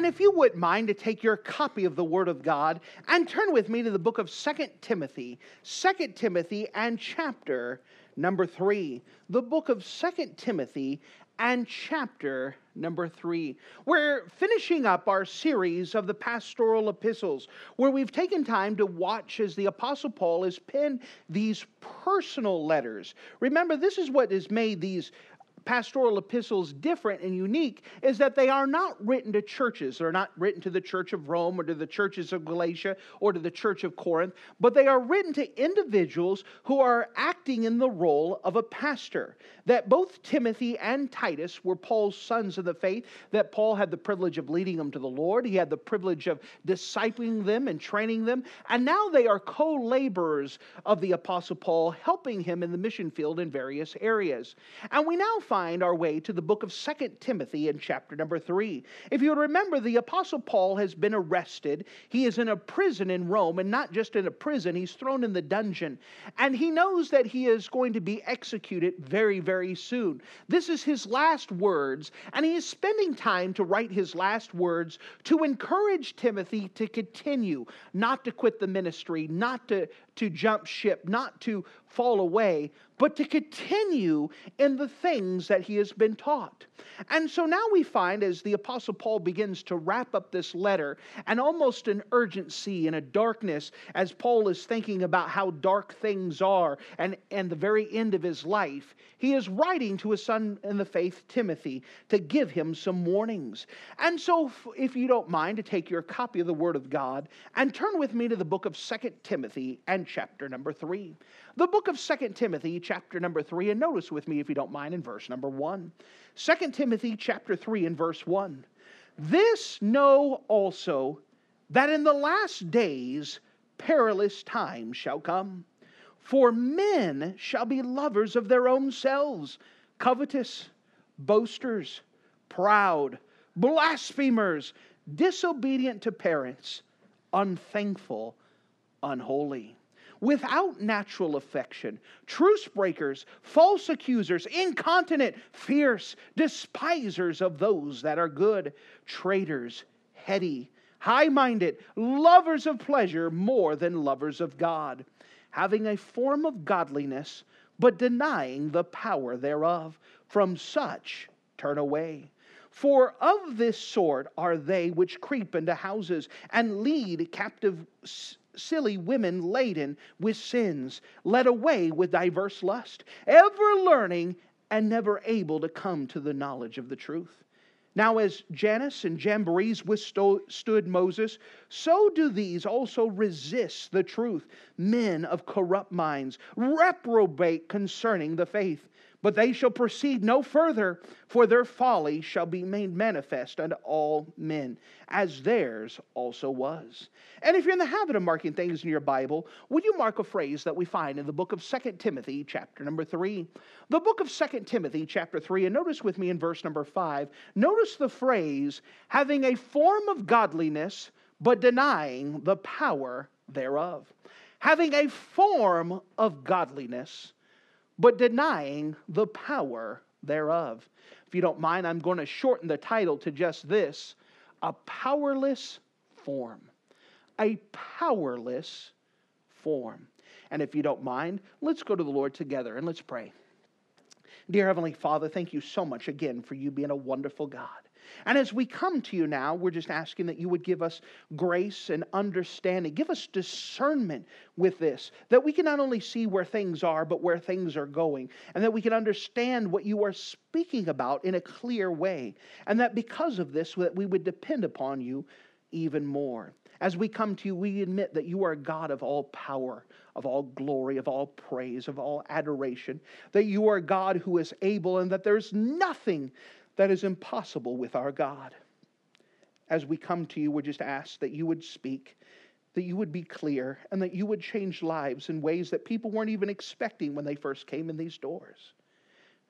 And if you wouldn't mind to take your copy of the Word of God and turn with me to the book of Second Timothy, Second Timothy and chapter number 3. The book of Second Timothy and chapter number 3. We're finishing up our series of the pastoral epistles where we've taken time to watch as the Apostle Paul has penned these personal letters. Remember, this is what has made these pastoral epistles different and unique is that they are not written to churches. They're not written to the church of Rome or to the churches of Galatia or to the church of Corinth, but they are written to individuals who are acting in the role of a pastor. That both Timothy and Titus were Paul's sons of the faith, that Paul had the privilege of leading them to the Lord. He had the privilege of discipling them and training them. And now they are co laborers of the Apostle Paul, helping him in the mission field in various areas. And we now find our way to the book of Second Timothy in chapter number 3. If you remember, the Apostle Paul has been arrested. He is in a prison in Rome, and not just in a prison, he's thrown in the dungeon. And he knows that he is going to be executed very, very soon. This is his last words, and he is spending time to write his last words to encourage Timothy to continue, not to quit the ministry, not to, to jump ship, not to fall away, but to continue in the things that he has been taught. And so now we find as the Apostle Paul begins to wrap up this letter, and almost an urgency and a darkness as Paul is thinking about how dark things are and, and the very end of his life, he is writing to his son in the faith, Timothy, to give him some warnings. And so, if you don't mind, to take your copy of the Word of God and turn with me to the book of Second Timothy and chapter number 3. The book of Second Timothy, chapter number 3, and notice with me, if you don't mind, in verse number 1. 2 Timothy, chapter 3, and verse 1. This know also that in the last days perilous times shall come. For men shall be lovers of their own selves, covetous, boasters, proud, blasphemers, disobedient to parents, unthankful, unholy without natural affection, truce breakers, false accusers, incontinent, fierce, despisers of those that are good, traitors, heady, high minded, lovers of pleasure more than lovers of God, having a form of godliness, but denying the power thereof. From such turn away. For of this sort are they which creep into houses and lead captive silly women laden with sins, led away with diverse lust, ever learning and never able to come to the knowledge of the truth. Now, as Jannes and Jambres withstood Moses, so do these also resist the truth, men of corrupt minds, reprobate concerning the faith. But they shall proceed no further, for their folly shall be made manifest unto all men, as theirs also was. And if you're in the habit of marking things in your Bible, would you mark a phrase that we find in the book of 2 Timothy, chapter number 3? The book of 2 Timothy, chapter 3, and notice with me in verse number 5, notice the phrase, having a form of godliness, but denying the power thereof. Having a form of godliness, but denying the power thereof. If you don't mind, I'm going to shorten the title to just this a powerless form. A powerless form. And if you don't mind, let's go to the Lord together and let's pray. Dear Heavenly Father, thank you so much again for you being a wonderful God. And as we come to you now, we're just asking that you would give us grace and understanding. Give us discernment with this, that we can not only see where things are, but where things are going, and that we can understand what you are speaking about in a clear way. And that because of this, that we would depend upon you even more. As we come to you, we admit that you are God of all power, of all glory, of all praise, of all adoration, that you are God who is able, and that there's nothing that is impossible with our God. As we come to you, we just ask that you would speak that you would be clear and that you would change lives in ways that people weren't even expecting when they first came in these doors.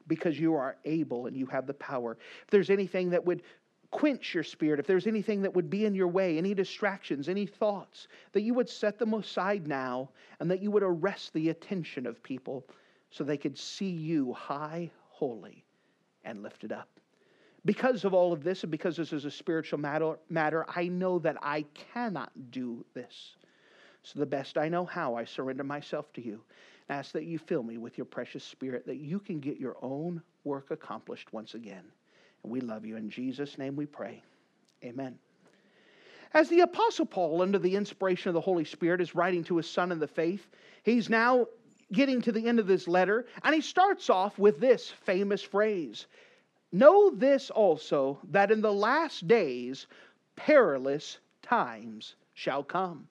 Because you are able and you have the power. If there's anything that would quench your spirit, if there's anything that would be in your way, any distractions, any thoughts, that you would set them aside now and that you would arrest the attention of people so they could see you high, holy, and lifted up. Because of all of this, and because this is a spiritual matter, matter, I know that I cannot do this. So, the best I know how, I surrender myself to you. Ask that you fill me with your precious spirit, that you can get your own work accomplished once again. And we love you. In Jesus' name we pray. Amen. As the Apostle Paul, under the inspiration of the Holy Spirit, is writing to his son in the faith, he's now getting to the end of this letter, and he starts off with this famous phrase Know this also, that in the last days perilous times shall come.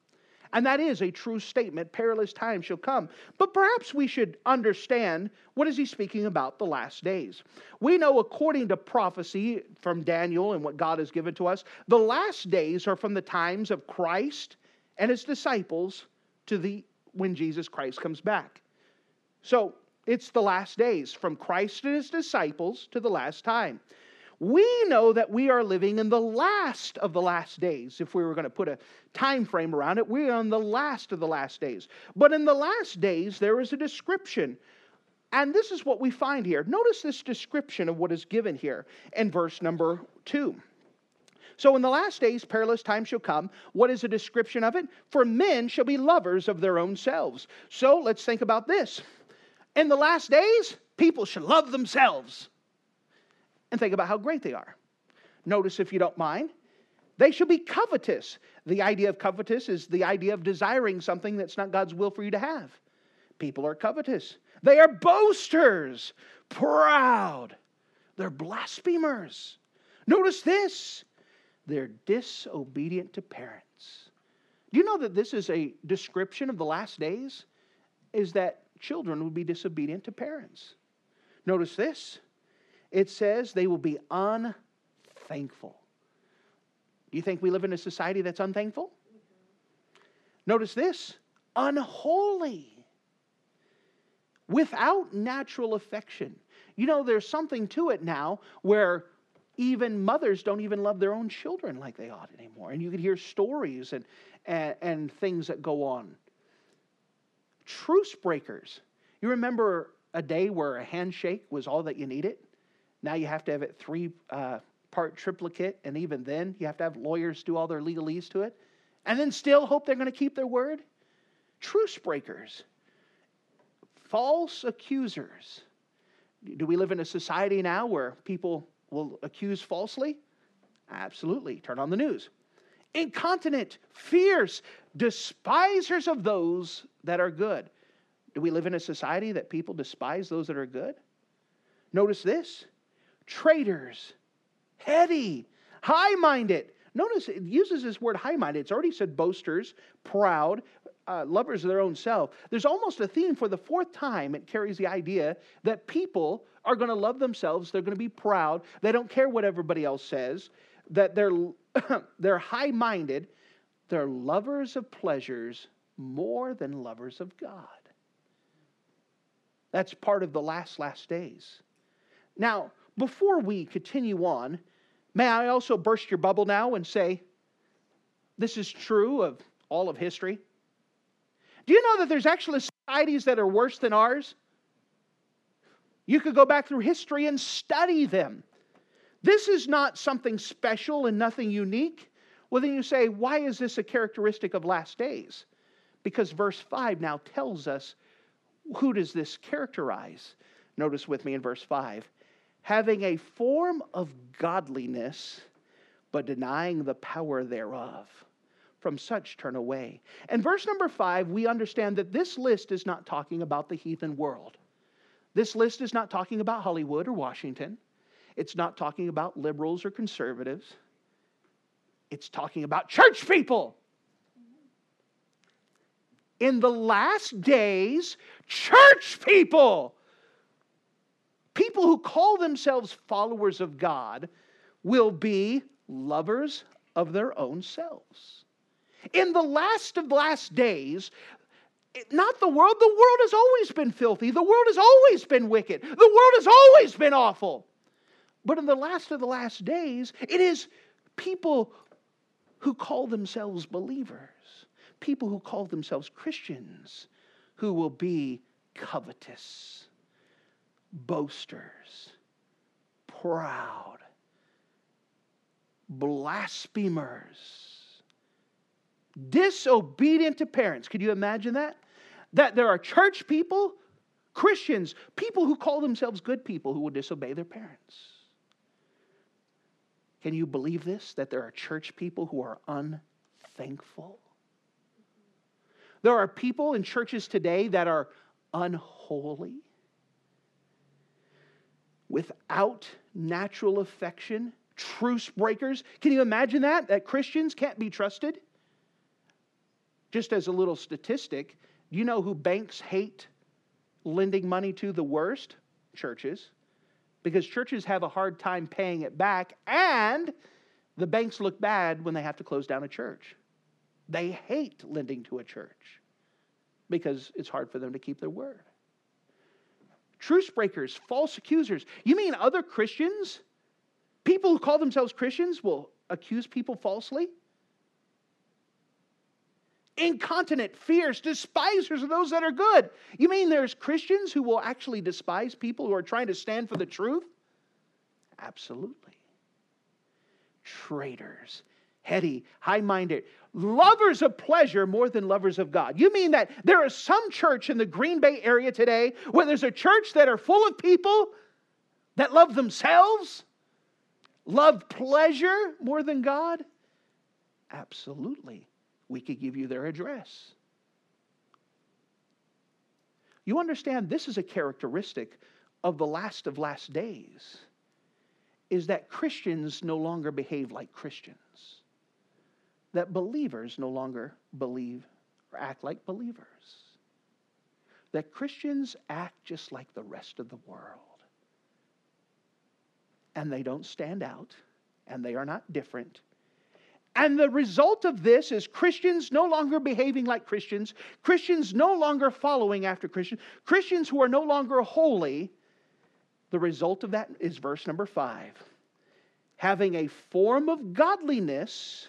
And that is a true statement. Perilous times shall come. But perhaps we should understand what is he speaking about the last days. We know according to prophecy from Daniel and what God has given to us, the last days are from the times of Christ and his disciples to the when Jesus Christ comes back. So it's the last days, from Christ and his disciples to the last time. We know that we are living in the last of the last days. If we were going to put a time frame around it, we are in the last of the last days. But in the last days, there is a description. And this is what we find here. Notice this description of what is given here in verse number two. So in the last days, perilous times shall come. What is a description of it? For men shall be lovers of their own selves. So let's think about this. In the last days, people should love themselves and think about how great they are. Notice, if you don't mind, they should be covetous. The idea of covetous is the idea of desiring something that's not God's will for you to have. People are covetous. They are boasters, proud. They're blasphemers. Notice this they're disobedient to parents. Do you know that this is a description of the last days? Is that children will be disobedient to parents. Notice this it says they will be unthankful. Do you think we live in a society that's unthankful? Notice this unholy, without natural affection. You know, there's something to it now where even mothers don't even love their own children like they ought anymore. And you can hear stories and, and, and things that go on truce breakers. You remember a day where a handshake was all that you needed? Now you have to have it three uh, part triplicate, and even then you have to have lawyers do all their legalese to it, and then still hope they're going to keep their word? Truce breakers, false accusers. Do we live in a society now where people will accuse falsely? Absolutely. Turn on the news. Incontinent, fierce, despisers of those that are good. Do we live in a society that people despise those that are good? Notice this traitors, heady, high minded. Notice it uses this word high minded. It's already said boasters, proud, uh, lovers of their own self. There's almost a theme for the fourth time. It carries the idea that people are going to love themselves. They're going to be proud. They don't care what everybody else says. That they're, they're high minded. They're lovers of pleasures more than lovers of God. That's part of the last, last days. Now, before we continue on, may I also burst your bubble now and say this is true of all of history? Do you know that there's actually societies that are worse than ours? You could go back through history and study them. This is not something special and nothing unique. Well, then you say, why is this a characteristic of last days? Because verse 5 now tells us who does this characterize? Notice with me in verse 5 having a form of godliness, but denying the power thereof. From such turn away. And verse number 5, we understand that this list is not talking about the heathen world. This list is not talking about Hollywood or Washington. It's not talking about liberals or conservatives. It's talking about church people in the last days, church people, people who call themselves followers of God, will be lovers of their own selves. In the last of the last days, not the world, the world has always been filthy. The world has always been wicked. The world has always been awful. But in the last of the last days, it is people who call themselves believers, people who call themselves Christians, who will be covetous, boasters, proud, blasphemers, disobedient to parents. Could you imagine that? That there are church people, Christians, people who call themselves good people who will disobey their parents. Can you believe this? That there are church people who are unthankful? There are people in churches today that are unholy, without natural affection, truce breakers. Can you imagine that? That Christians can't be trusted? Just as a little statistic, do you know who banks hate lending money to the worst? Churches. Because churches have a hard time paying it back, and the banks look bad when they have to close down a church. They hate lending to a church because it's hard for them to keep their word. Truce breakers, false accusers. You mean other Christians People who call themselves Christians will accuse people falsely. Incontinent, fierce, despisers of those that are good. You mean there's Christians who will actually despise people who are trying to stand for the truth? Absolutely. Traitors, heady, high minded, lovers of pleasure more than lovers of God. You mean that there is some church in the Green Bay area today where there's a church that are full of people that love themselves? love pleasure more than God? Absolutely. We could give you their address. You understand this is a characteristic of the last of last days is that Christians no longer behave like Christians. That believers no longer believe or act like believers. That Christians act just like the rest of the world and they don't stand out, and they are not different. And the result of this is Christians no longer behaving like Christians, Christians no longer following after Christians, Christians who are no longer holy. The result of that is verse number five having a form of godliness,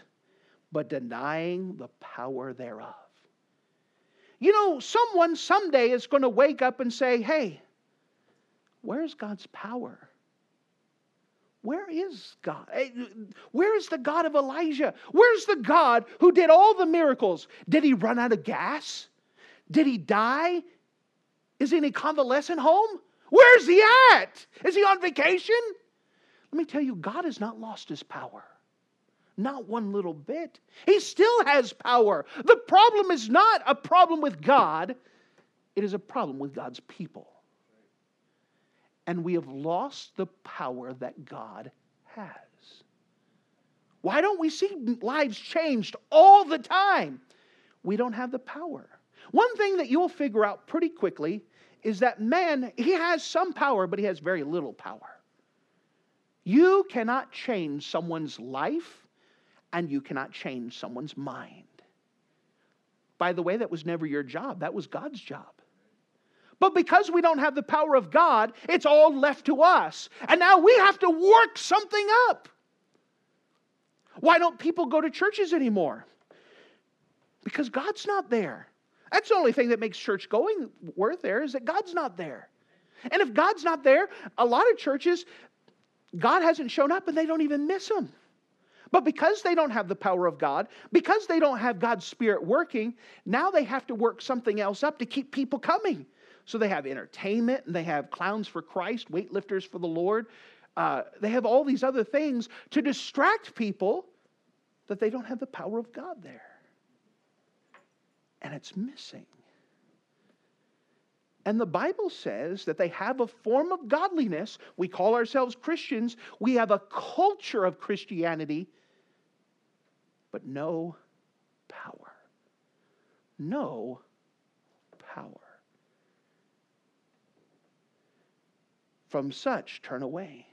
but denying the power thereof. You know, someone someday is going to wake up and say, Hey, where's God's power? Where is God? Eh, where is the God of Elijah? Where's the God who did all the miracles? Did he run out of gas? Did he die? Is he in a convalescent home? Where's he at? Is he on vacation? Let me tell you, God has not lost his power. Not one little bit. He still has power. The problem is not a problem with God, it is a problem with God's people and we have lost the power that God has. Why don't we see lives changed all the time? We don't have the power. One thing that you'll figure out pretty quickly is that man, he has some power, but he has very little power. You cannot change someone's life, and you cannot change someone's mind. By the way, that was never your job, that was God's job. But because we don't have the power of God, it's all left to us. And now we have to work something up. Why don't people go to churches anymore? Because God's not there. That's the only thing that makes church going worth there is that God's not there. And if God's not there, a lot of churches, God hasn't shown up and they don't even miss Him. But because they don't have the power of God, because they don't have God's Spirit working, now they have to work something else up to keep people coming. So they have entertainment, and they have clowns for Christ, weightlifters for the Lord. Uh, they have all these other things to distract people that they don't have the power of God there. And it's missing. And the Bible says that they have a form of godliness. We call ourselves Christians. We have a culture of Christianity, but no power. No power. From such, turn away.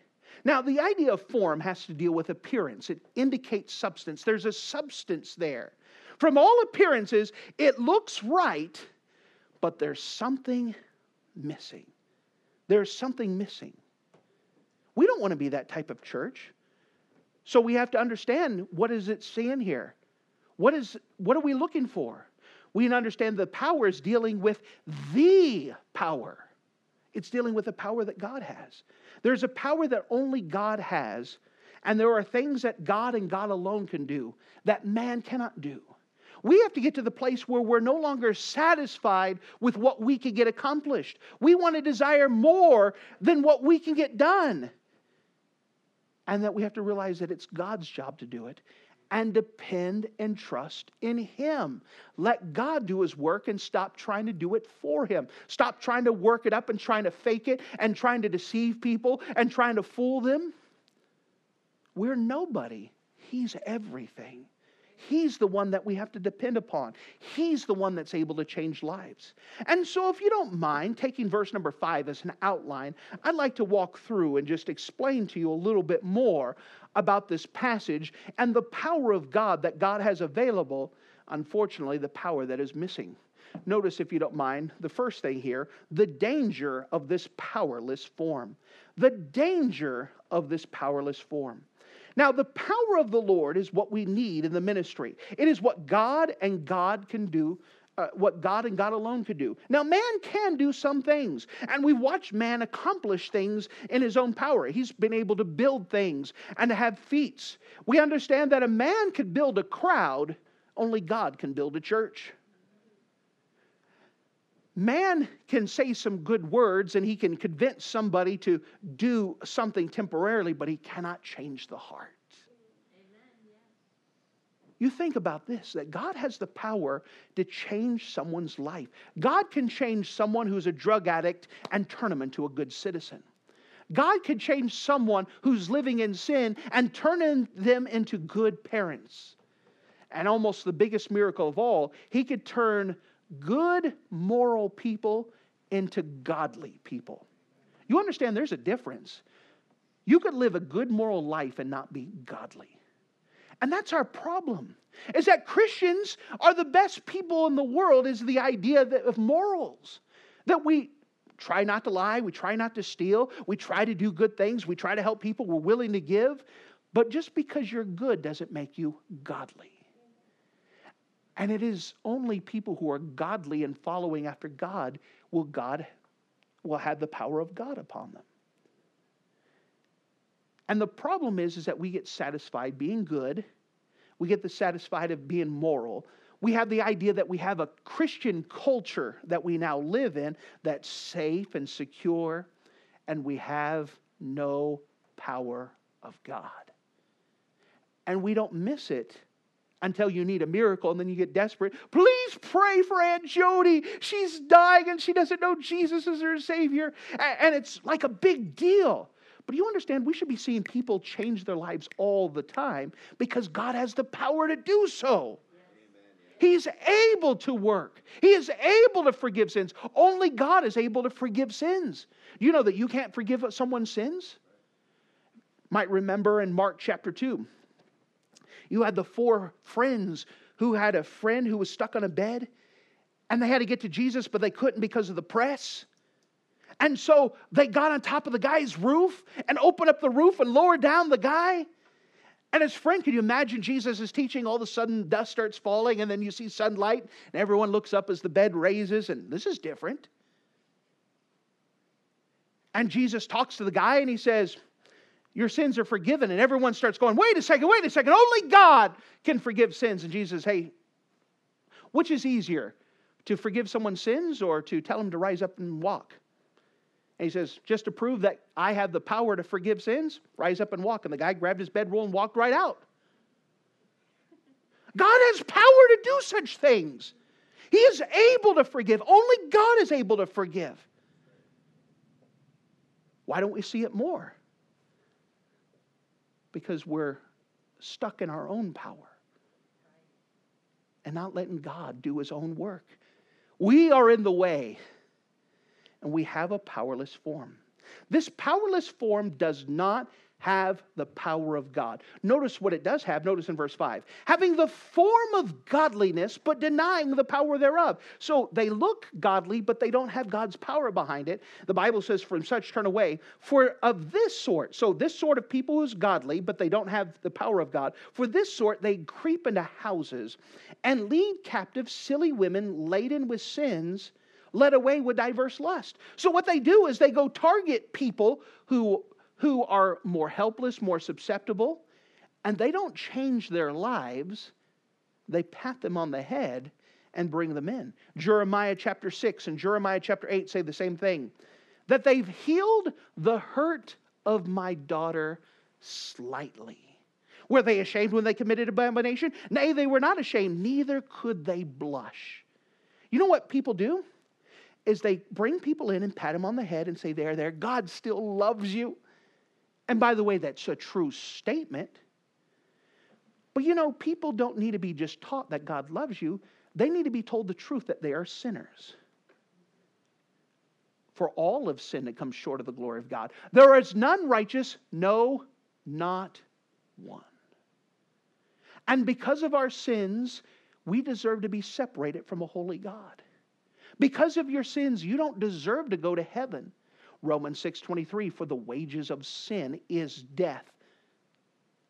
Now, the idea of form has to deal with appearance, it indicates substance. There's a substance there. From all appearances, it looks right, but there's something missing. There's something missing. We don't want to be that type of church. So we have to understand what is it saying here? What is what are we looking for? We understand the power is dealing with the power. It's dealing with the power that God has. There's a power that only God has, and there are things that God and God alone can do that man cannot do. We have to get to the place where we're no longer satisfied with what we can get accomplished. We want to desire more than what we can get done. And that we have to realize that it's God's job to do it and depend and trust in Him. Let God do His work and stop trying to do it for Him. Stop trying to work it up and trying to fake it and trying to deceive people and trying to fool them. We're nobody, He's everything. He's the one that we have to depend upon. He's the one that's able to change lives. And so, if you don't mind taking verse number five as an outline, I'd like to walk through and just explain to you a little bit more about this passage and the power of God that God has available. Unfortunately, the power that is missing. Notice, if you don't mind, the first thing here the danger of this powerless form. The danger of this powerless form. Now, the power of the Lord is what we need in the ministry. It is what God and God can do uh, what God and God alone could do. Now, man can do some things, and we watch man accomplish things in his own power. He's been able to build things and to have feats. We understand that a man could build a crowd, only God can build a church. Man can say some good words and he can convince somebody to do something temporarily, but he cannot change the heart. You think about this that God has the power to change someone's life. God can change someone who's a drug addict and turn them into a good citizen. God can change someone who's living in sin and turn them into good parents. And almost the biggest miracle of all, He could turn good moral people into godly people. You understand there's a difference. You could live a good moral life and not be godly. And that's our problem. Is that Christians are the best people in the world is the idea of morals. That we try not to lie, we try not to steal, we try to do good things, we try to help people, we're willing to give, but just because you're good doesn't make you godly. And it is only people who are godly and following after God will God will have the power of God upon them. And the problem is, is that we get satisfied being good. We get the satisfied of being moral. We have the idea that we have a Christian culture that we now live in that's safe and secure, and we have no power of God. And we don't miss it until you need a miracle and then you get desperate. Please pray for Aunt Jody. She's dying and she doesn't know Jesus is her Savior. And it's like a big deal. But you understand, we should be seeing people change their lives all the time because God has the power to do so. He's able to work. He is able to forgive sins. Only God is able to forgive sins. You know that you can't forgive someone's sins? Might remember in Mark chapter 2 you had the four friends who had a friend who was stuck on a bed and they had to get to Jesus, but they couldn't because of the press. And so they got on top of the guy's roof and opened up the roof and lowered down the guy. And his friend, can you imagine Jesus is teaching? All of a sudden, dust starts falling, and then you see sunlight, and everyone looks up as the bed raises, and this is different. And Jesus talks to the guy, and he says, your sins are forgiven. And everyone starts going, wait a second, wait a second, only God can forgive sins. And Jesus, hey, which is easier, to forgive someone's sins or to tell them to rise up and walk? And he says, just to prove that I have the power to forgive sins, rise up and walk. And the guy grabbed his bedroll and walked right out. God has power to do such things. He is able to forgive. Only God is able to forgive. Why don't we see it more? Because we're stuck in our own power and not letting God do his own work. We are in the way and we have a powerless form. This powerless form does not have the power of God. Notice what it does have. Notice in verse 5 having the form of godliness, but denying the power thereof. So they look godly, but they don't have God's power behind it. The Bible says, From such turn away. For of this sort, so this sort of people is godly, but they don't have the power of God, for this sort they creep into houses and lead captive silly women laden with sins led away with diverse lust. So what they do is they go target people who who are more helpless, more susceptible, and they don't change their lives. They pat them on the head and bring them in. Jeremiah chapter 6 and Jeremiah chapter 8 say the same thing that they've healed the hurt of my daughter slightly. Were they ashamed when they committed abomination? Nay, they were not ashamed, neither could they blush. You know what people do? Is they bring people in and pat them on the head and say, There, there, God still loves you. And by the way, that's a true statement. But you know, people don't need to be just taught that God loves you, they need to be told the truth that they are sinners. For all of sin that comes short of the glory of God. There is none righteous, no, not one. And because of our sins, we deserve to be separated from a holy God. Because of your sins, you don't deserve to go to heaven. Romans 6:23 for the wages of sin is death.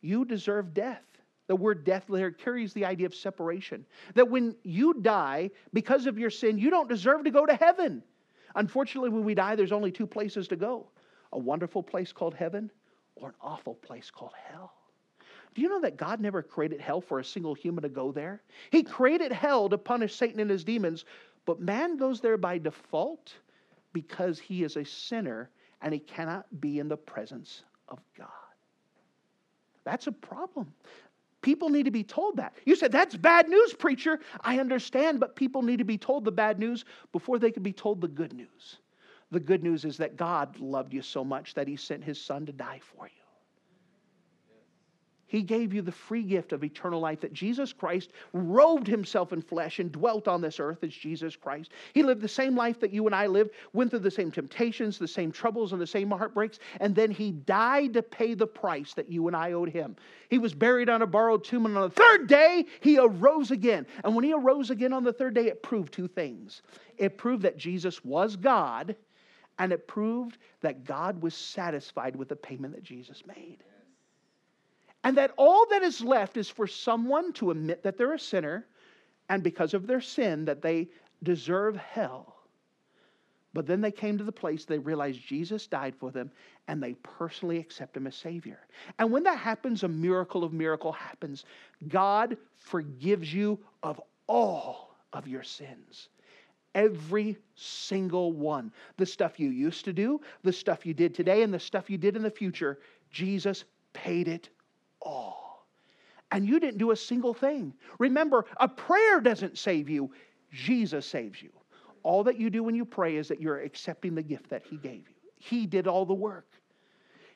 You deserve death. The word death there carries the idea of separation. That when you die because of your sin, you don't deserve to go to heaven. Unfortunately, when we die, there's only two places to go a wonderful place called heaven or an awful place called hell. Do you know that God never created hell for a single human to go there? He created hell to punish Satan and his demons, but man goes there by default because he is a sinner and he cannot be in the presence of God. That's a problem. People need to be told that. You said, that's bad news, preacher. I understand, but people need to be told the bad news before they can be told the good news. The good news is that God loved you so much that he sent his son to die for you. He gave you the free gift of eternal life that Jesus Christ robed himself in flesh and dwelt on this earth as Jesus Christ. He lived the same life that you and I lived, went through the same temptations, the same troubles, and the same heartbreaks, and then he died to pay the price that you and I owed him. He was buried on a borrowed tomb, and on the third day, he arose again. And when he arose again on the third day, it proved two things it proved that Jesus was God, and it proved that God was satisfied with the payment that Jesus made. And that all that is left is for someone to admit that they're a sinner and because of their sin that they deserve hell. But then they came to the place they realized Jesus died for them and they personally accept him as Savior. And when that happens, a miracle of miracle happens. God forgives you of all of your sins. Every single one. The stuff you used to do, the stuff you did today, and the stuff you did in the future, Jesus paid it all. And you didn't do a single thing. Remember, a prayer doesn't save you, Jesus saves you. All that you do when you pray is that you're accepting the gift that He gave you. He did all the work.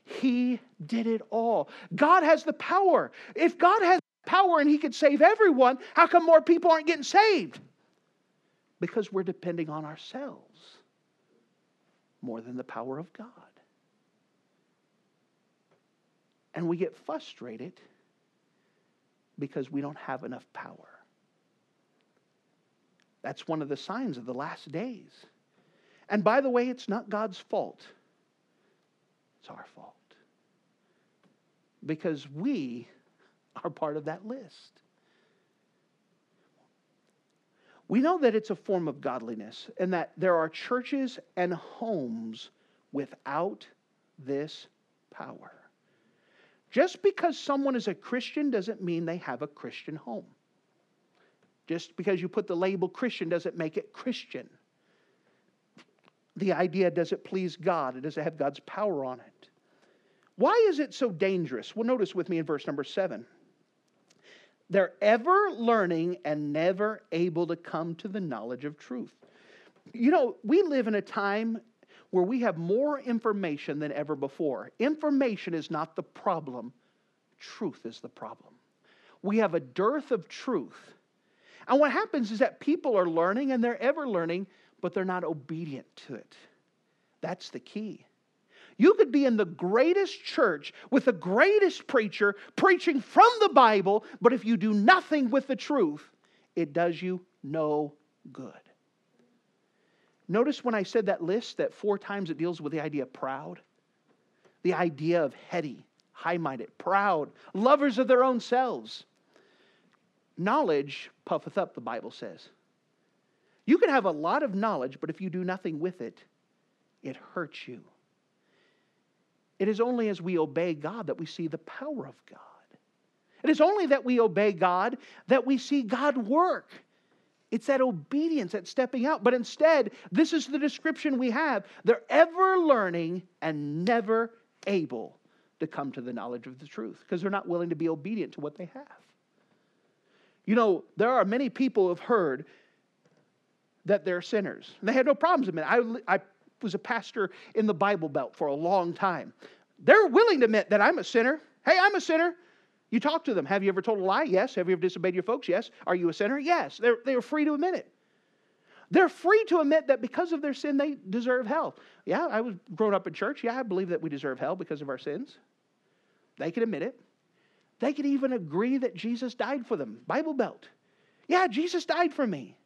He did it all. God has the power. If God has power and He could save everyone, how come more people aren't getting saved? Because we're depending on ourselves more than the power of God. And we get frustrated because we don't have enough power. That's one of the signs of the last days. And by the way, it's not God's fault, it's our fault. Because we are part of that list. We know that it's a form of godliness and that there are churches and homes without this power. Just because someone is a Christian doesn't mean they have a Christian home. Just because you put the label Christian doesn't make it Christian. The idea does it please God? It does it have God's power on it? Why is it so dangerous? Well, notice with me in verse number seven. They're ever learning and never able to come to the knowledge of truth. You know, we live in a time where we have more information than ever before. Information is not the problem, truth is the problem. We have a dearth of truth. And what happens is that people are learning and they're ever learning, but they're not obedient to it. That's the key. You could be in the greatest church with the greatest preacher preaching from the Bible, but if you do nothing with the truth, it does you no good. Notice when I said that list that four times it deals with the idea of proud, the idea of heady, high minded, proud, lovers of their own selves. Knowledge puffeth up, the Bible says. You can have a lot of knowledge, but if you do nothing with it, it hurts you. It is only as we obey God that we see the power of God. It is only that we obey God that we see God work. It's that obedience, that stepping out. But instead, this is the description we have. They're ever learning and never able to come to the knowledge of the truth because they're not willing to be obedient to what they have. You know, there are many people who have heard that they're sinners. And they had no problems admitting. I, I was a pastor in the Bible Belt for a long time. They're willing to admit that I'm a sinner. Hey, I'm a sinner. You talk to them. Have you ever told a lie? Yes. Have you ever disobeyed your folks? Yes. Are you a sinner? Yes. They're, they're free to admit it. They're free to admit that because of their sin, they deserve hell. Yeah, I was grown up in church. Yeah, I believe that we deserve hell because of our sins. They can admit it. They can even agree that Jesus died for them. Bible Belt. Yeah, Jesus died for me.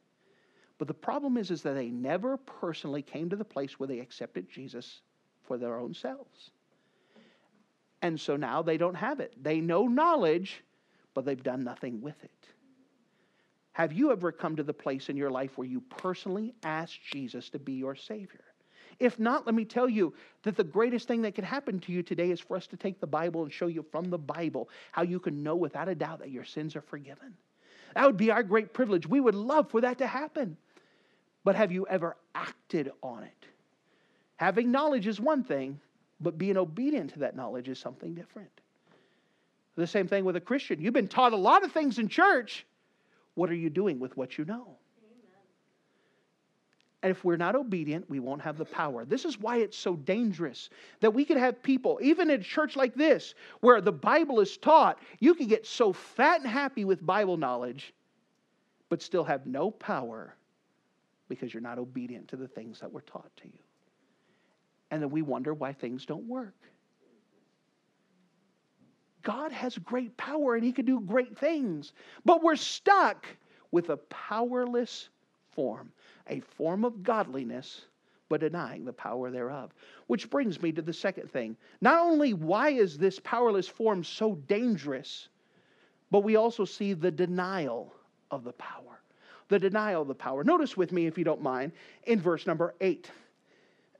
But the problem is, is that they never personally came to the place where they accepted Jesus for their own selves. And so now they don't have it. They know knowledge, but they've done nothing with it. Have you ever come to the place in your life where you personally asked Jesus to be your Savior? If not, let me tell you that the greatest thing that could happen to you today is for us to take the Bible and show you from the Bible how you can know without a doubt that your sins are forgiven. That would be our great privilege. We would love for that to happen. But have you ever acted on it? Having knowledge is one thing, but being obedient to that knowledge is something different. The same thing with a Christian. You've been taught a lot of things in church. What are you doing with what you know? And if we're not obedient, we won't have the power. This is why it's so dangerous that we could have people, even in a church like this, where the Bible is taught, you can get so fat and happy with Bible knowledge, but still have no power because you're not obedient to the things that were taught to you. And then we wonder why things don't work. God has great power and He can do great things, but we're stuck with a powerless form, a form of godliness, but denying the power thereof. Which brings me to the second thing. Not only why is this powerless form so dangerous, but we also see the denial of the power the denial of the power. Notice with me, if you don't mind, in verse number 8.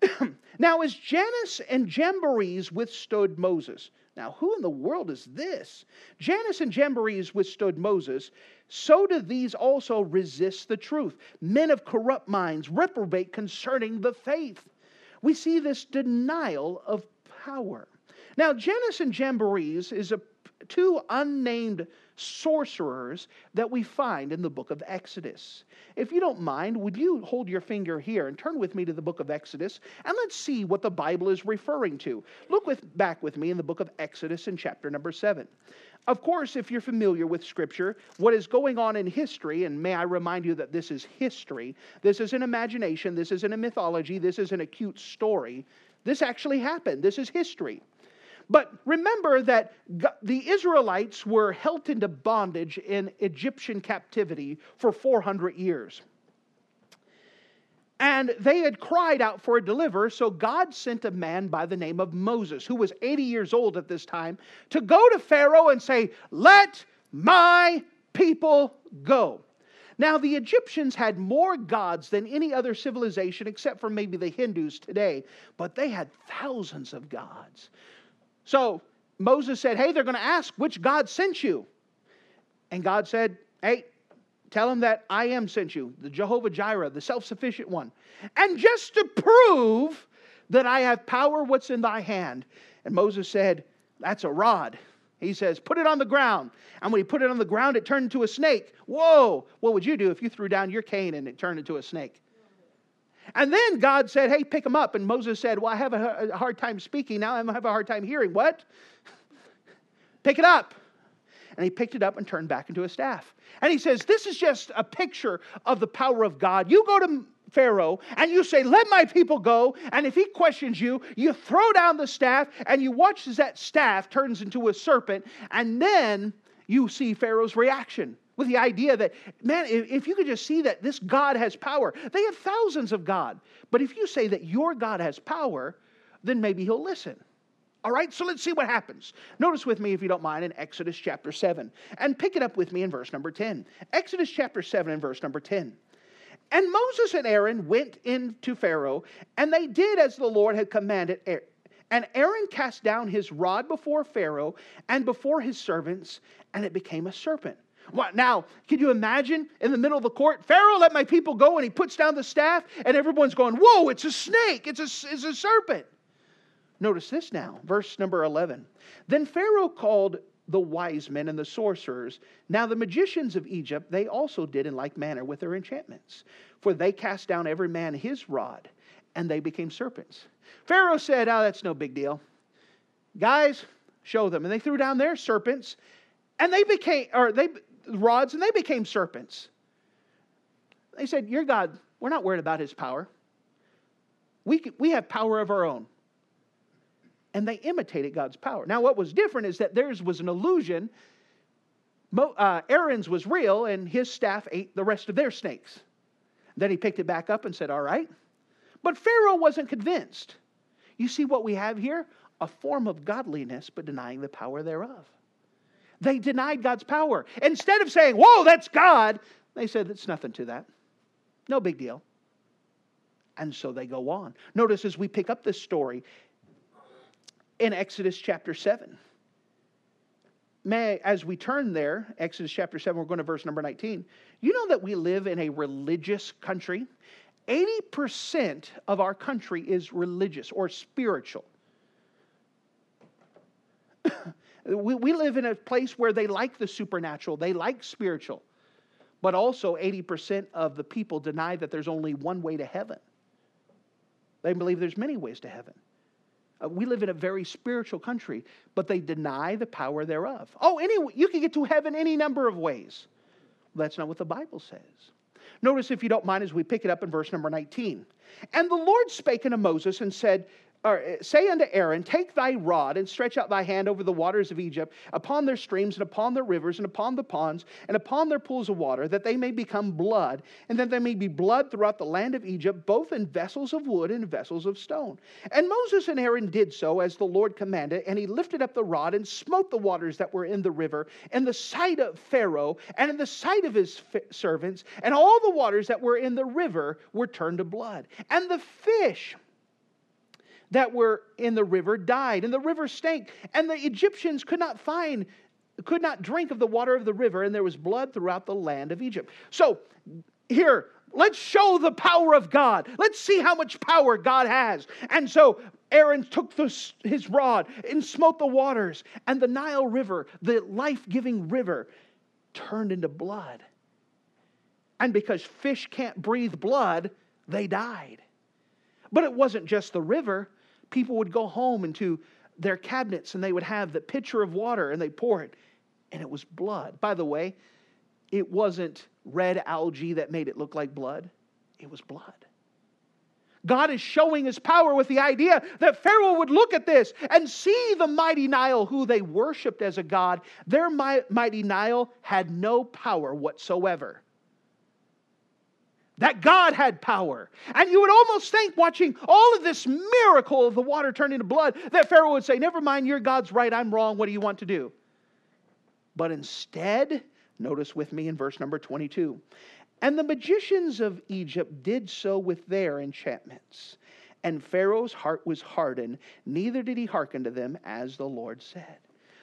now, as Jannes and Jambres withstood Moses, now who in the world is this? Jannes and Jambres withstood Moses, so do these also resist the truth. Men of corrupt minds reprobate concerning the faith. We see this denial of power. Now, Jannes and Jambres is a two unnamed sorcerers that we find in the book of Exodus. If you don't mind, would you hold your finger here and turn with me to the book of Exodus and let's see what the Bible is referring to. Look with, back with me in the book of Exodus in chapter number 7. Of course, if you're familiar with Scripture, what is going on in history, and may I remind you that this is history, this is an imagination, this isn't a mythology, this is an acute story. This actually happened, this is history. But remember that the Israelites were held into bondage in Egyptian captivity for 400 years. And they had cried out for a deliverer, so God sent a man by the name of Moses, who was 80 years old at this time, to go to Pharaoh and say, Let my people go. Now, the Egyptians had more gods than any other civilization except for maybe the Hindus today, but they had thousands of gods. So Moses said, Hey, they're going to ask which God sent you. And God said, Hey, tell them that I am sent you, the Jehovah Jireh, the self sufficient one. And just to prove that I have power, what's in thy hand? And Moses said, That's a rod. He says, Put it on the ground. And when he put it on the ground, it turned into a snake. Whoa! What would you do if you threw down your cane and it turned into a snake? And then God said, Hey, pick him up. And Moses said, Well, I have a hard time speaking. Now I have a hard time hearing. What? pick it up. And he picked it up and turned back into a staff. And he says, This is just a picture of the power of God. You go to Pharaoh and you say, Let my people go. And if he questions you, you throw down the staff and you watch as that staff turns into a serpent. And then you see Pharaoh's reaction with the idea that, man, if you could just see that this God has power, they have thousands of God. But if you say that your God has power, then maybe he'll listen. All right, so let's see what happens. Notice with me, if you don't mind, in Exodus chapter 7, and pick it up with me in verse number 10. Exodus chapter 7 and verse number 10. And Moses and Aaron went in to Pharaoh, and they did as the Lord had commanded and Aaron cast down his rod before Pharaoh and before his servants, and it became a serpent. Now, can you imagine in the middle of the court, Pharaoh, let my people go, and he puts down the staff, and everyone's going, Whoa, it's a snake, it's a, it's a serpent. Notice this now, verse number 11. Then Pharaoh called the wise men and the sorcerers. Now, the magicians of Egypt, they also did in like manner with their enchantments, for they cast down every man his rod, and they became serpents. Pharaoh said, Oh, that's no big deal. Guys, show them. And they threw down their serpents, and they became, or they, rods, and they became serpents. They said, Your God, we're not worried about his power. We, we have power of our own. And they imitated God's power. Now, what was different is that theirs was an illusion. Mo, uh, Aaron's was real, and his staff ate the rest of their snakes. Then he picked it back up and said, All right. But Pharaoh wasn't convinced. You see what we have here? A form of godliness, but denying the power thereof. They denied God's power. Instead of saying, Whoa, that's God, they said, It's nothing to that. No big deal. And so they go on. Notice as we pick up this story in Exodus chapter 7. May, as we turn there, Exodus chapter 7, we're going to verse number 19. You know that we live in a religious country? 80% of our country is religious or spiritual. We, we live in a place where they like the supernatural, they like spiritual. But also, 80% of the people deny that there's only one way to heaven. They believe there's many ways to heaven. Uh, we live in a very spiritual country, but they deny the power thereof. Oh, any, you can get to heaven any number of ways. That's not what the Bible says. Notice, if you don't mind, as we pick it up in verse number 19. And the Lord spake unto Moses and said, or uh, say unto Aaron, Take thy rod and stretch out thy hand over the waters of Egypt, upon their streams and upon their rivers and upon the ponds and upon their pools of water, that they may become blood, and that there may be blood throughout the land of Egypt, both in vessels of wood and vessels of stone. And Moses and Aaron did so as the Lord commanded, and he lifted up the rod and smote the waters that were in the river in the sight of Pharaoh and in the sight of his servants, and all the waters that were in the river were turned to blood. And the fish that were in the river died, and the river stank, and the Egyptians could not find, could not drink of the water of the river, and there was blood throughout the land of Egypt. So, here, let's show the power of God. Let's see how much power God has. And so, Aaron took the, his rod and smote the waters, and the Nile River, the life giving river, turned into blood. And because fish can't breathe blood, they died. But it wasn't just the river, people would go home into their cabinets and they would have the pitcher of water and they pour it, and it was blood. By the way, it wasn't red algae that made it look like blood, it was blood. God is showing his power with the idea that Pharaoh would look at this and see the mighty Nile, who they worshiped as a god. Their mighty Nile had no power whatsoever that God had power. And you would almost think, watching all of this miracle of the water turning to blood, that Pharaoh would say, Never mind, your God's right, I'm wrong, what do you want to do? But instead, notice with me in verse number 22 and the magicians of Egypt did so with their enchantments. And Pharaoh's heart was hardened, neither did he hearken to them as the Lord said.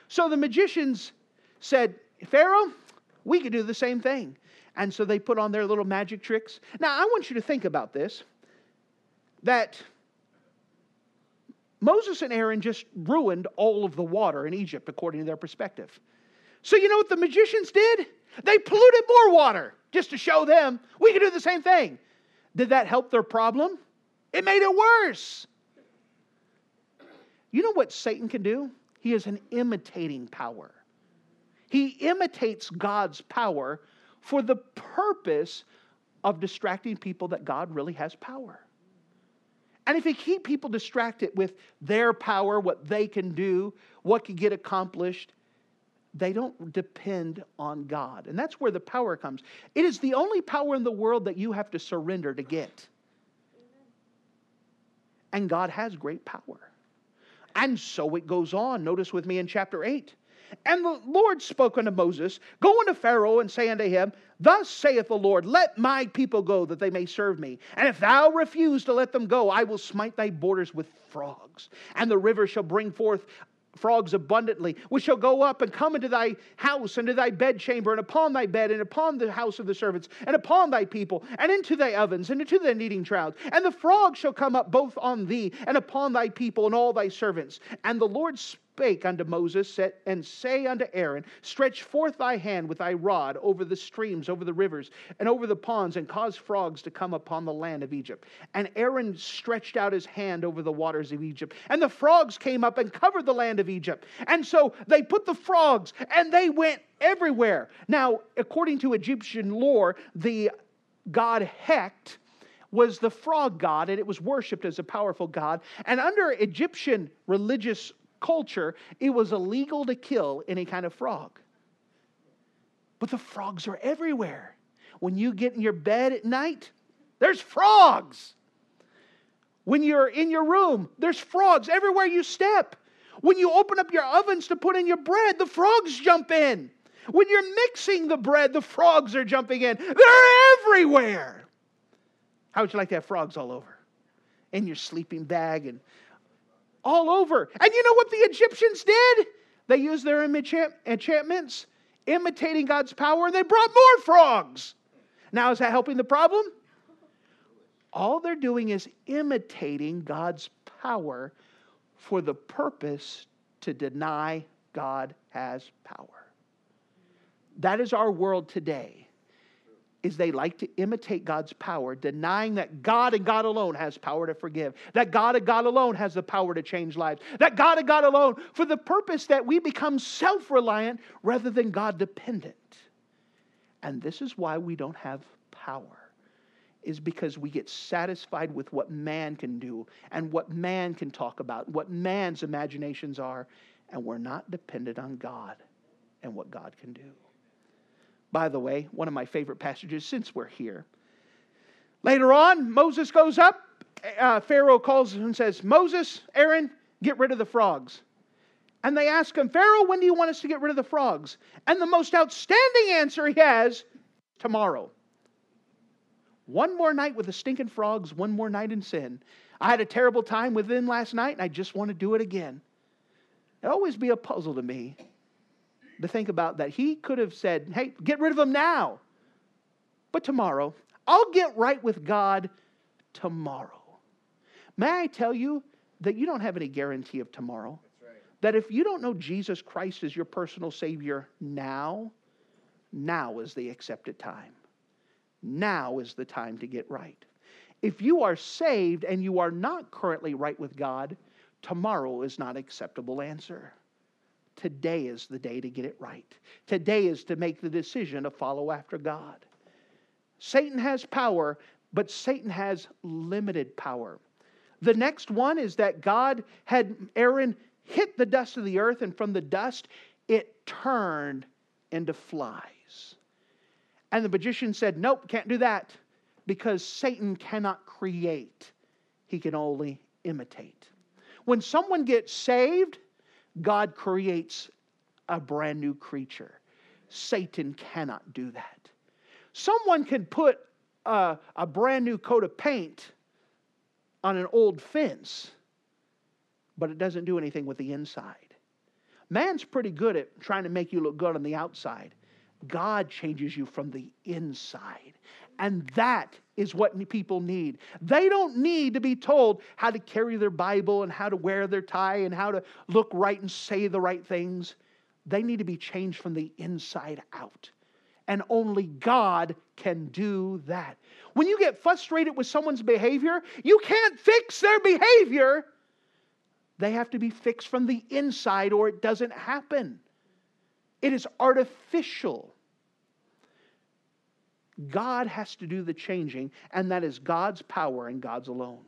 So the magicians said, Pharaoh, we could do the same thing. And so they put on their little magic tricks. Now, I want you to think about this that Moses and Aaron just ruined all of the water in Egypt, according to their perspective. So, you know what the magicians did? They polluted more water just to show them we can do the same thing. Did that help their problem? It made it worse. You know what Satan can do? He is an imitating power. He imitates God's power for the purpose of distracting people that God really has power. And if you keep people distracted with their power, what they can do, what can get accomplished, they don't depend on God. And that's where the power comes. It is the only power in the world that you have to surrender to get. And God has great power. And so it goes on. Notice with me in chapter 8. And the Lord spoke unto Moses, Go unto Pharaoh and say unto him, Thus saith the Lord, Let my people go, that they may serve me. And if thou refuse to let them go, I will smite thy borders with frogs. And the river shall bring forth frogs abundantly, which shall go up and come into thy house, into thy bedchamber, and upon thy bed, and upon the house of the servants, and upon thy people, and into thy ovens, and into thy kneading troughs. And the frogs shall come up both on thee, and upon thy people, and all thy servants. And the Lord spake unto Moses, and say unto Aaron, Stretch forth thy hand with thy rod over the streams, over the rivers, and over the ponds, and cause frogs to come upon the land of Egypt. And Aaron stretched out his hand over the waters of Egypt, and the frogs came up and covered the land of Egypt. And so they put the frogs, and they went everywhere. Now, according to Egyptian lore, the god Heqet was the frog god, and it was worshipped as a powerful god. And under Egyptian religious culture, it was illegal to kill any kind of frog. But the frogs are everywhere. When you get in your bed at night, there's frogs. When you're in your room, there's frogs everywhere you step. When you open up your ovens to put in your bread, the frogs jump in. When you're mixing the bread, the frogs are jumping in. They're everywhere. How would you like to have frogs all over? In your sleeping bag and all over. And you know what the Egyptians did? They used their enchantments, imitating God's power, and they brought more frogs. Now, is that helping the problem? All they're doing is imitating God's power for the purpose to deny God has power. That is our world today is they like to imitate God's power, denying that God and God alone has power to forgive, that God and God alone has the power to change lives, that God and God alone, for the purpose that we become self reliant rather than God dependent. And this is why we don't have power. Is because we get satisfied with what man can do and what man can talk about, what man's imaginations are, and we're not dependent on God and what God can do. By the way, one of my favorite passages since we're here. Later on, Moses goes up. Uh, Pharaoh calls him and says, Moses, Aaron, get rid of the frogs. And they ask him, Pharaoh, when do you want us to get rid of the frogs? And the most outstanding answer he has, tomorrow. One more night with the stinking frogs, one more night in sin. I had a terrible time with them last night, and I just want to do it again. It always be a puzzle to me to think about that. He could have said, hey, get rid of them now. But tomorrow, I'll get right with God tomorrow. May I tell you that you don't have any guarantee of tomorrow? Right. That if you don't know Jesus Christ as your personal Savior now, now is the accepted time. Now is the time to get right. If you are saved and you are not currently right with God, tomorrow is not acceptable answer. Today is the day to get it right. Today is to make the decision to follow after God. Satan has power, but Satan has limited power. The next one is that God had Aaron hit the dust of the earth, and from the dust it turned into flies. And the magician said, Nope, can't do that because Satan cannot create, he can only imitate. When someone gets saved, God creates a brand new creature. Satan cannot do that. Someone can put a, a, brand new coat of paint on an old fence, but it doesn't do anything with the inside. Man's pretty good at trying to make you look good on the outside. God changes you from the inside. And that is what people need. They don't need to be told how to carry their Bible and how to wear their tie and how to look right and say the right things. They need to be changed from the inside out. And only God can do that. When you get frustrated with someone's behavior, you can't fix their behavior. They have to be fixed from the inside or it doesn't happen. It is artificial. God has to do the changing, and that is God's power and God's alone.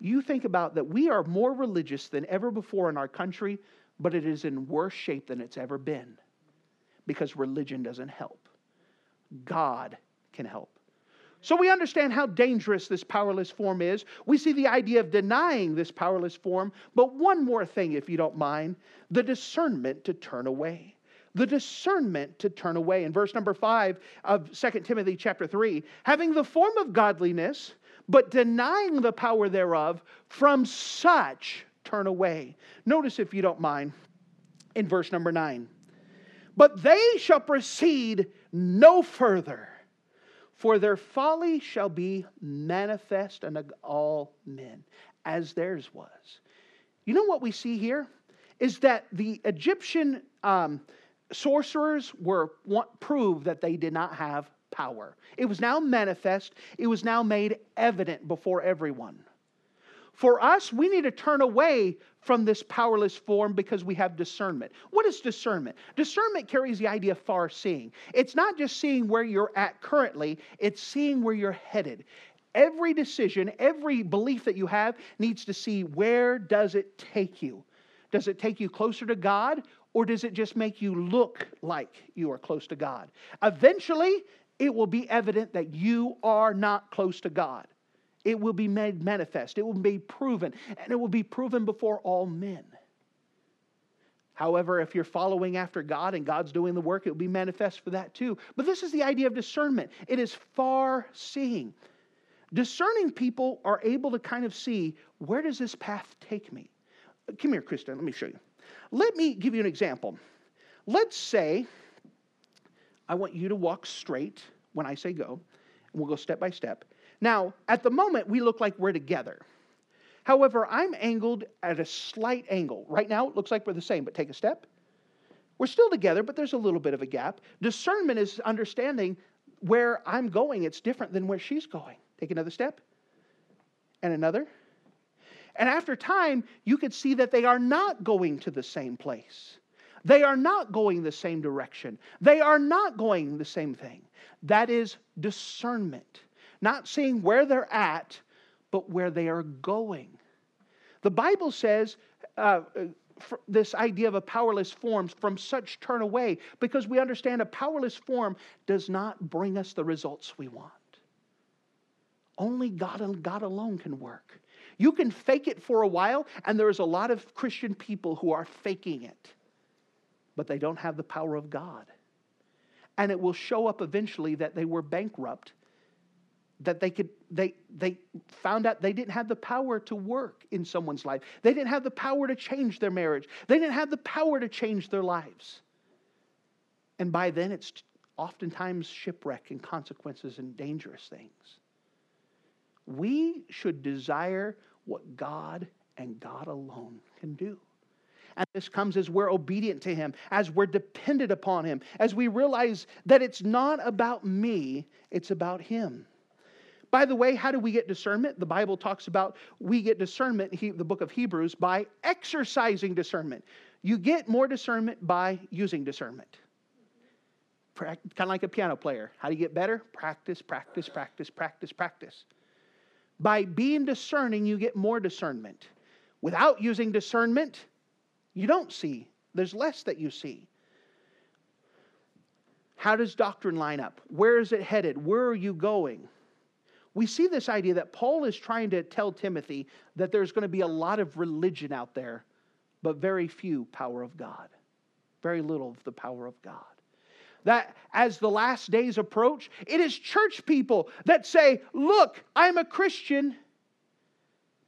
You think about that we are more religious than ever before in our country, but it is in worse shape than it's ever been because religion doesn't help. God can help. So we understand how dangerous this powerless form is. We see the idea of denying this powerless form, but one more thing, if you don't mind the discernment to turn away. The discernment to turn away. In verse number five of 2 Timothy chapter 3, having the form of godliness, but denying the power thereof, from such turn away. Notice, if you don't mind, in verse number 9, but they shall proceed no further, for their folly shall be manifest unto all men, as theirs was. You know what we see here? Is that the Egyptian um, sorcerers were proved that they did not have power. It was now manifest, it was now made evident before everyone. For us, we need to turn away from this powerless form because we have discernment. What is discernment? Discernment carries the idea of far seeing. It's not just seeing where you're at currently, it's seeing where you're headed. Every decision, every belief that you have needs to see where does it take you? Does it take you closer to God or does it just make you look like you are close to God? Eventually, it will be evident that you are not close to God. It will be made manifest, it will be proven, and it will be proven before all men. However, if you're following after God and God's doing the work, it will be manifest for that too. But this is the idea of discernment it is far seeing. Discerning people are able to kind of see where does this path take me? Come here, Kristen, let me show you. Let me give you an example. Let's say I want you to walk straight when I say go, and we'll go step by step. Now, at the moment, we look like we're together. However, I'm angled at a slight angle. Right now, it looks like we're the same, but take a step. We're still together, but there's a little bit of a gap. Discernment is understanding where I'm going, it's different than where she's going. Take another step, and another. And after time, you could see that they are not going to the same place. They are not going the same direction. They are not going the same thing. That is discernment. Not seeing where they're at, but where they are going. The Bible says uh, this idea of a powerless form from such turn away because we understand a powerless form does not bring us the results we want. Only God God alone can work. You can fake it for a while, and there's a lot of Christian people who are faking it, but they don't have the power of God. And it will show up eventually that they were bankrupt that they could they they found out they didn't have the power to work in someone's life. They didn't have the power to change their marriage. They didn't have the power to change their lives. And by then it's oftentimes shipwreck and consequences and dangerous things we should desire what god and god alone can do and this comes as we're obedient to Him, as we're dependent upon Him, as we realize that it's not about me, it's about Him. By the way, how do we get discernment? The Bible talks about we get discernment, he, the book of Hebrews, by exercising discernment. You get more discernment by using discernment. kind of like a piano player. How do you get better? Practice, practice, practice, practice, practice. By being discerning, you get more discernment. Without using discernment, you don't see. There's less that you see. How does doctrine line up? Where is it headed? Where are you going? we see this idea that Paul is trying to tell Timothy that there's going to be a lot of religion out there, but very few power of God. Very little of the power of God. That as the last days approach, it is church people that say, Look, I'm a Christian,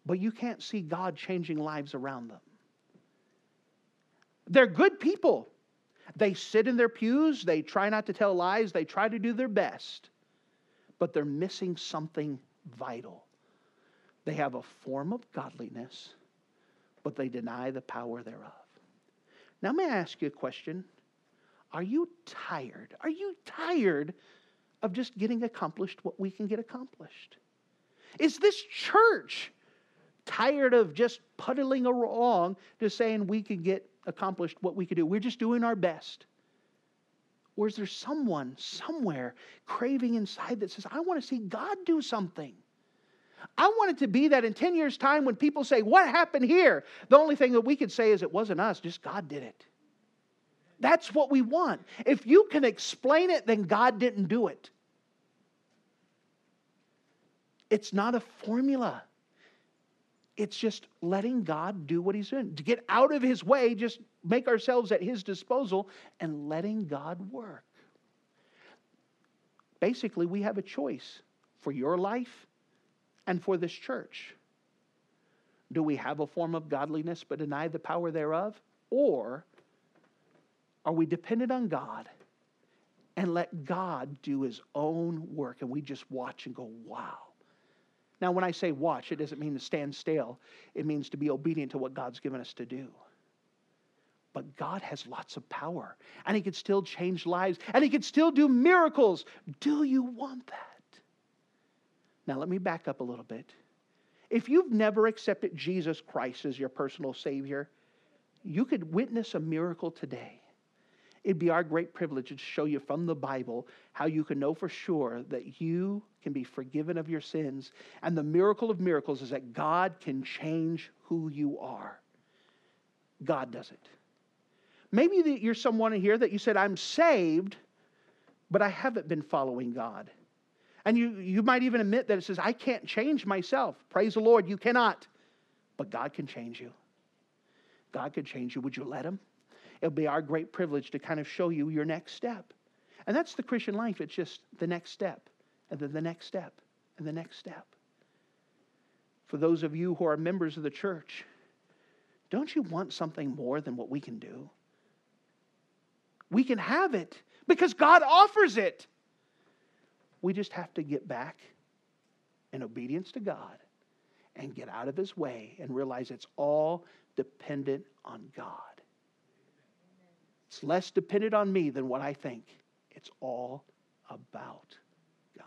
but you can't see God changing lives around them. They're good people. They sit in their pews, they try not to tell lies, they try to do their best but they're missing something vital. They have a form of godliness, but they deny the power thereof. Now, may I ask you a question? Are you tired? Are you tired of just getting accomplished what we can get accomplished? Is this church tired of just puddling along, just saying we can get accomplished what we can do? We're just doing our best. Or is there someone somewhere craving inside that says, I want to see God do something? I want it to be that in 10 years' time, when people say, What happened here? The only thing that we could say is, It wasn't us, just God did it. That's what we want. If you can explain it, then God didn't do it. It's not a formula. It's just letting God do what He's doing. To get out of His way, just make ourselves at His disposal and letting God work. Basically, we have a choice for your life and for this church. Do we have a form of godliness but deny the power thereof? Or are we dependent on God and let God do His own work and we just watch and go, wow? Now, when I say watch, it doesn't mean to stand still, it means to be obedient to what God's given us to do. But God has lots of power, and He can still change lives, and He can still do miracles. Do you want that? Now, let me back up a little bit. If you've never accepted Jesus Christ as your personal Savior, you could witness a miracle today. It'd be our great privilege to show you from the Bible how you can know for sure that you can be forgiven of your sins. And the miracle of miracles is that God can change who you are. God does it. Maybe you're someone here that you said, I'm saved, but I haven't been following God. And you, you might even admit that it says, I can't change myself. Praise the Lord, you cannot. But God can change you. God can change you. Would you let Him? It'll be our great privilege to kind of show you your next step. And that's the Christian life. It's just the next step, and then the next step, and the next step. For those of you who are members of the church, don't you want something more than what we can do? We can have it because God offers it. We just have to get back in obedience to God and get out of His way and realize it's all dependent on God. It's less dependent on me than what I think. It's all about God.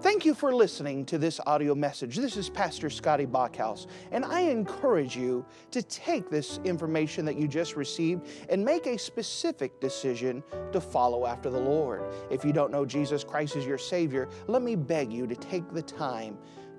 Thank you for listening to this audio message. This is Pastor Scotty Bachhaus, and I encourage you to take this information that you just received and make a specific decision to follow after the Lord. If you don't know Jesus Christ as your Savior, let me beg you to take the time